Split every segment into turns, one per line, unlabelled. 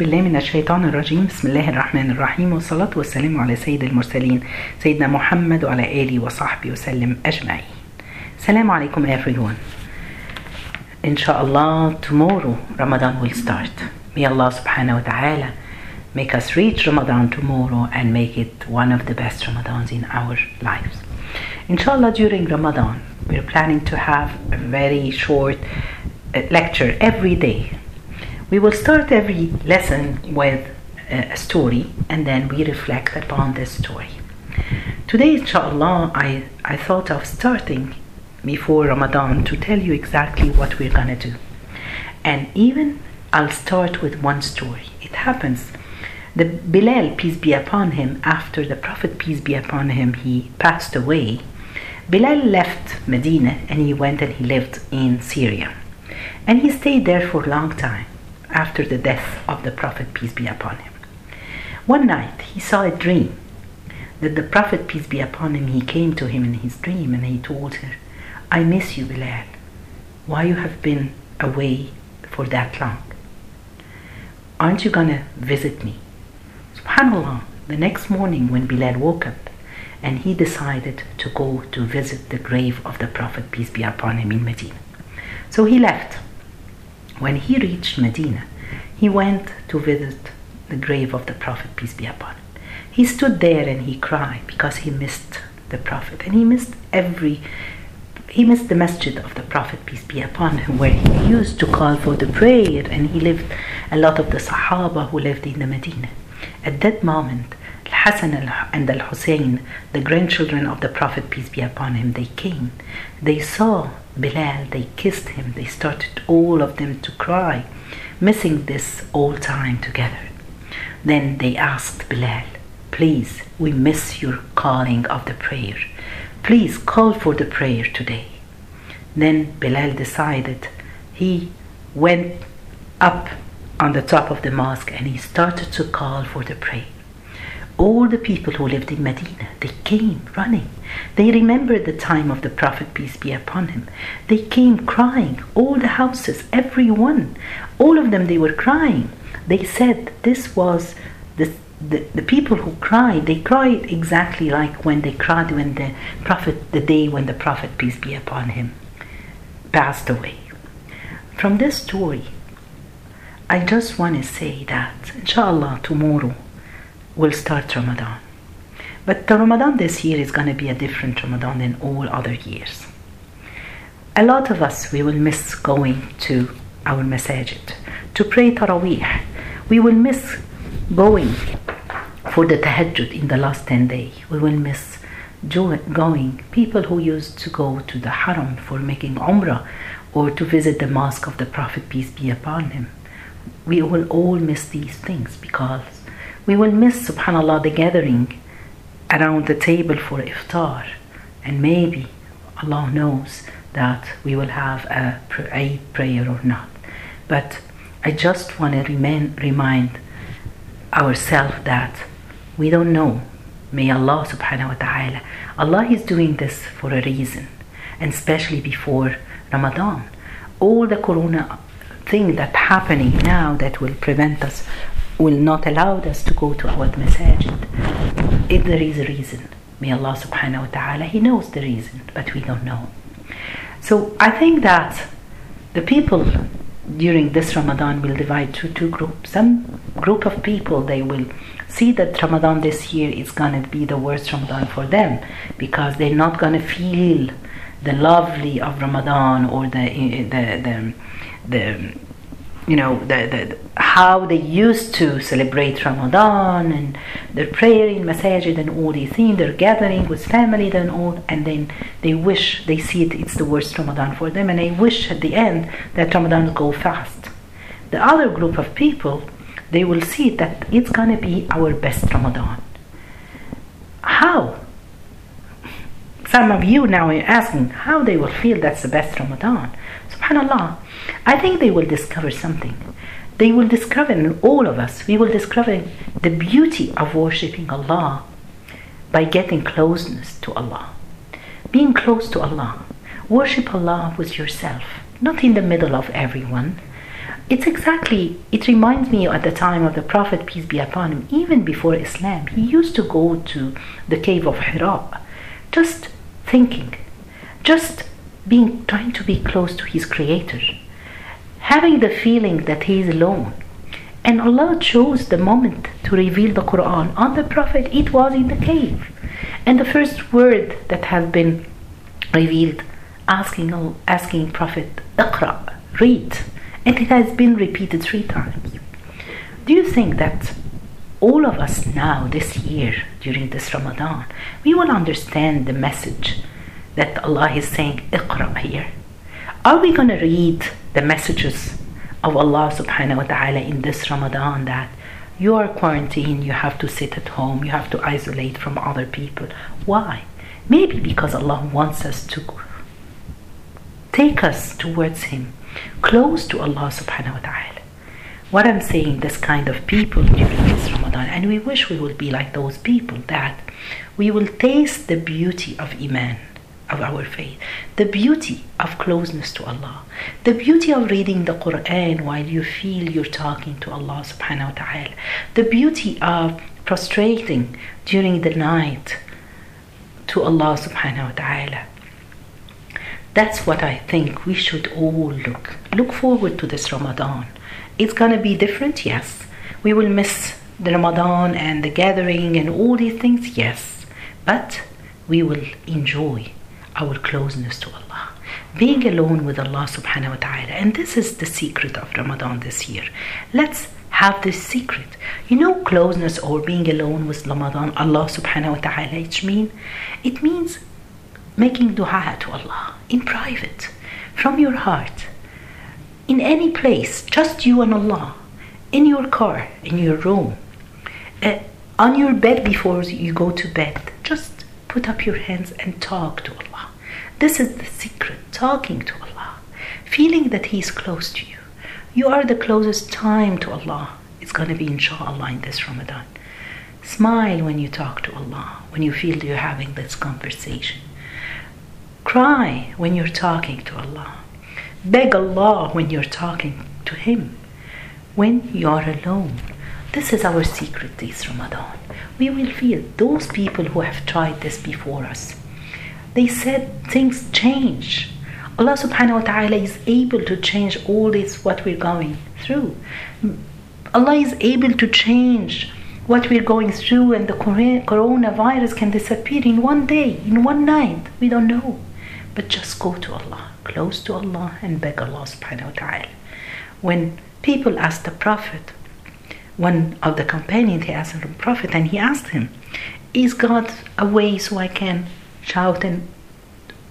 بالله من الشيطان الرجيم بسم الله الرحمن الرحيم والصلاة والسلام على سيد المرسلين سيدنا محمد وعلى آله وصحبه وسلم أجمعين Salam alaikum everyone Inshallah tomorrow Ramadan will start May Allah subhanahu wa ta'ala make us reach Ramadan tomorrow and make it one of the best Ramadans in our lives Inshallah during Ramadan we're planning to have a very short uh, lecture every day we will start every lesson with a story and then we reflect upon this story. Today, inshallah, I, I thought of starting before Ramadan to tell you exactly what we're gonna do. And even I'll start with one story. It happens the Bilal, peace be upon him, after the Prophet, peace be upon him, he passed away. Bilal left Medina and he went and he lived in Syria. And he stayed there for a long time after the death of the Prophet, peace be upon him. One night he saw a dream that the Prophet, peace be upon him, he came to him in his dream and he told her, I miss you, Bilal. Why you have been away for that long? Aren't you gonna visit me? Subhanallah, the next morning when Bilal woke up and he decided to go to visit the grave of the Prophet, peace be upon him, in Medina. So he left. When he reached Medina, he went to visit the grave of the Prophet, peace be upon him. He stood there and he cried because he missed the Prophet and he missed every he missed the masjid of the Prophet, peace be upon him, where he used to call for the prayer, and he lived a lot of the Sahaba who lived in the Medina. At that moment, Hassan and Al Hussein, the grandchildren of the Prophet, peace be upon him, they came. They saw Bilal, they kissed him, they started all of them to cry, missing this all time together. Then they asked Bilal, Please, we miss your calling of the prayer. Please call for the prayer today. Then Bilal decided he went up on the top of the mosque and he started to call for the prayer all the people who lived in Medina, they came running. They remembered the time of the Prophet, peace be upon him. They came crying, all the houses, everyone, all of them, they were crying. They said this was the, the, the people who cried, they cried exactly like when they cried when the Prophet, the day when the Prophet, peace be upon him, passed away. From this story, I just want to say that, inshallah, tomorrow, will start Ramadan. But the Ramadan this year is going to be a different Ramadan than all other years. A lot of us, we will miss going to our masajid to pray Taraweeh. We will miss going for the tahajjud in the last 10 days. We will miss going. People who used to go to the haram for making umrah or to visit the mosque of the Prophet, peace be upon him. We will all miss these things because we will miss, subhanAllah, the gathering around the table for iftar. And maybe Allah knows that we will have a Eid prayer or not. But I just want to remain, remind ourselves that we don't know. May Allah subhanahu wa ta'ala, Allah is doing this for a reason, and especially before Ramadan. All the corona thing that happening now that will prevent us will not allow us to go to our masajid. If there is a reason, may Allah subhanahu wa ta'ala, He knows the reason, but we don't know. So I think that the people during this Ramadan will divide to two groups. Some group of people they will see that Ramadan this year is gonna be the worst Ramadan for them because they're not gonna feel the lovely of Ramadan or the eh, the the, the you know the, the how they used to celebrate Ramadan and their prayer in masajid and all these things, their gathering with family and all, and then they wish they see it it's the worst Ramadan for them, and they wish at the end that Ramadan go fast. The other group of people, they will see that it's gonna be our best Ramadan. How? Some of you now are asking how they will feel that's the best Ramadan. Subhanallah. I think they will discover something. They will discover in all of us, we will discover the beauty of worshipping Allah by getting closeness to Allah. Being close to Allah. Worship Allah with yourself, not in the middle of everyone. It's exactly, it reminds me at the time of the Prophet, peace be upon him, even before Islam, he used to go to the cave of Hira, just thinking, just being, trying to be close to his Creator, having the feeling that he is alone. And Allah chose the moment to reveal the Quran on the Prophet, it was in the cave. And the first word that has been revealed, asking, asking Prophet, Iqra, read and it has been repeated three times. Do you think that all of us now, this year, during this Ramadan, we will understand the message that Allah is saying, Iqra here? Are we going to read the messages of Allah subhanahu wa ta'ala in this Ramadan that you are quarantined, you have to sit at home, you have to isolate from other people? Why? Maybe because Allah wants us to take us towards Him close to Allah subhanahu wa ta'ala. What I'm saying, this kind of people during this Ramadan, and we wish we would be like those people that we will taste the beauty of Iman, of our faith, the beauty of closeness to Allah, the beauty of reading the Quran while you feel you're talking to Allah subhanahu wa ta'ala, the beauty of prostrating during the night to Allah subhanahu wa ta'ala that's what I think we should all look look forward to this Ramadan. It's gonna be different, yes. We will miss the Ramadan and the gathering and all these things, yes. But we will enjoy our closeness to Allah. Being alone with Allah subhanahu wa ta'ala. And this is the secret of Ramadan this year. Let's have this secret. You know closeness or being alone with Ramadan, Allah subhanahu wa ta'ala, it mean it means making dua to Allah in private, from your heart, in any place, just you and Allah, in your car, in your room, uh, on your bed before you go to bed. Just put up your hands and talk to Allah. This is the secret talking to Allah, feeling that He is close to you. You are the closest time to Allah. It's going to be inshallah in this Ramadan. Smile when you talk to Allah, when you feel you're having this conversation. Cry when you're talking to Allah. Beg Allah when you're talking to Him. When you are alone. This is our secret this Ramadan. We will feel those people who have tried this before us. They said things change. Allah subhanahu wa ta'ala is able to change all this what we're going through. Allah is able to change what we're going through and the coronavirus can disappear in one day, in one night. We don't know. But just go to Allah, close to Allah, and beg Allah subhanahu wa ta'ala. When people asked the Prophet, one of the companions, he asked the Prophet, and he asked him, Is God away so I can shout and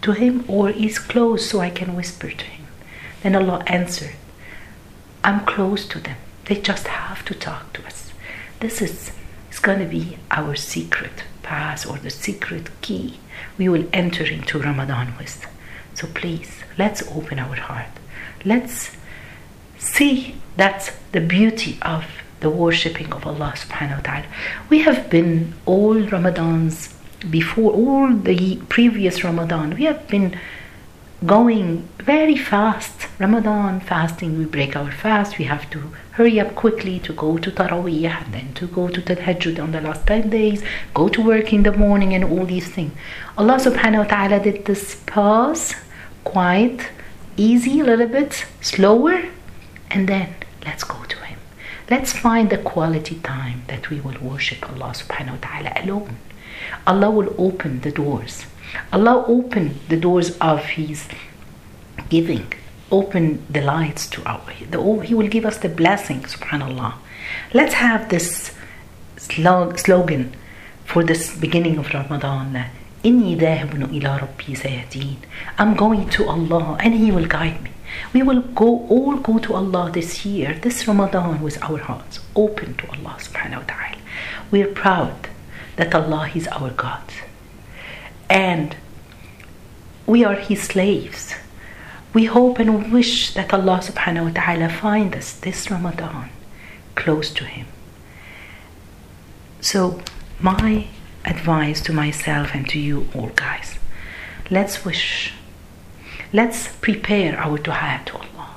to him, or is close so I can whisper to him? Then Allah answered, I'm close to them. They just have to talk to us. This is, is going to be our secret pass or the secret key we will enter into Ramadan with. So please, let's open our heart. Let's see that's the beauty of the worshipping of Allah subhanahu wa ta'ala. We have been all Ramadans before, all the previous Ramadan, we have been going very fast. Ramadan fasting, we break our fast, we have to hurry up quickly to go to Taraweeh then to go to Tahajjud on the last 10 days, go to work in the morning and all these things. Allah subhanahu wa ta'ala did this pause, quiet, easy, a little bit slower, and then let's go to Him. Let's find the quality time that we will worship Allah subhanahu wa ta'ala alone. Allah will open the doors Allah open the doors of His giving, open the lights to our, the, He will give us the blessing, subhanAllah. Let's have this slogan for this beginning of Ramadan. إني ذاهب إلى ربي سيهدين. I'm going to Allah and He will guide me. We will go all go to Allah this year, this Ramadan, with our hearts open to Allah subhanahu wa ta'ala. We are proud that Allah is our God and we are his slaves. We hope and wish that Allah subhanahu wa ta'ala find us this Ramadan close to him. So my advice to myself and to you all guys, let's wish, let's prepare our dua to Allah.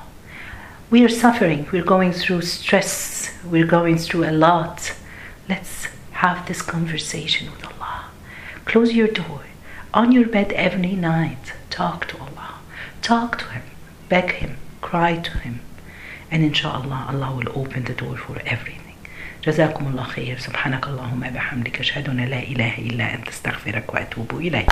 We are suffering, we're going through stress, we're going through a lot. Let's have this conversation with Allah. Close your door. On your bed every night, talk to Allah. Talk to Him, beg Him, cry to Him. And inshallah, Allah will open the door for everything. جزاكم الله خير سبحانك اللهم بحمدك أشهد أن لا إله إلا أنت استغفرك وأتوب إليك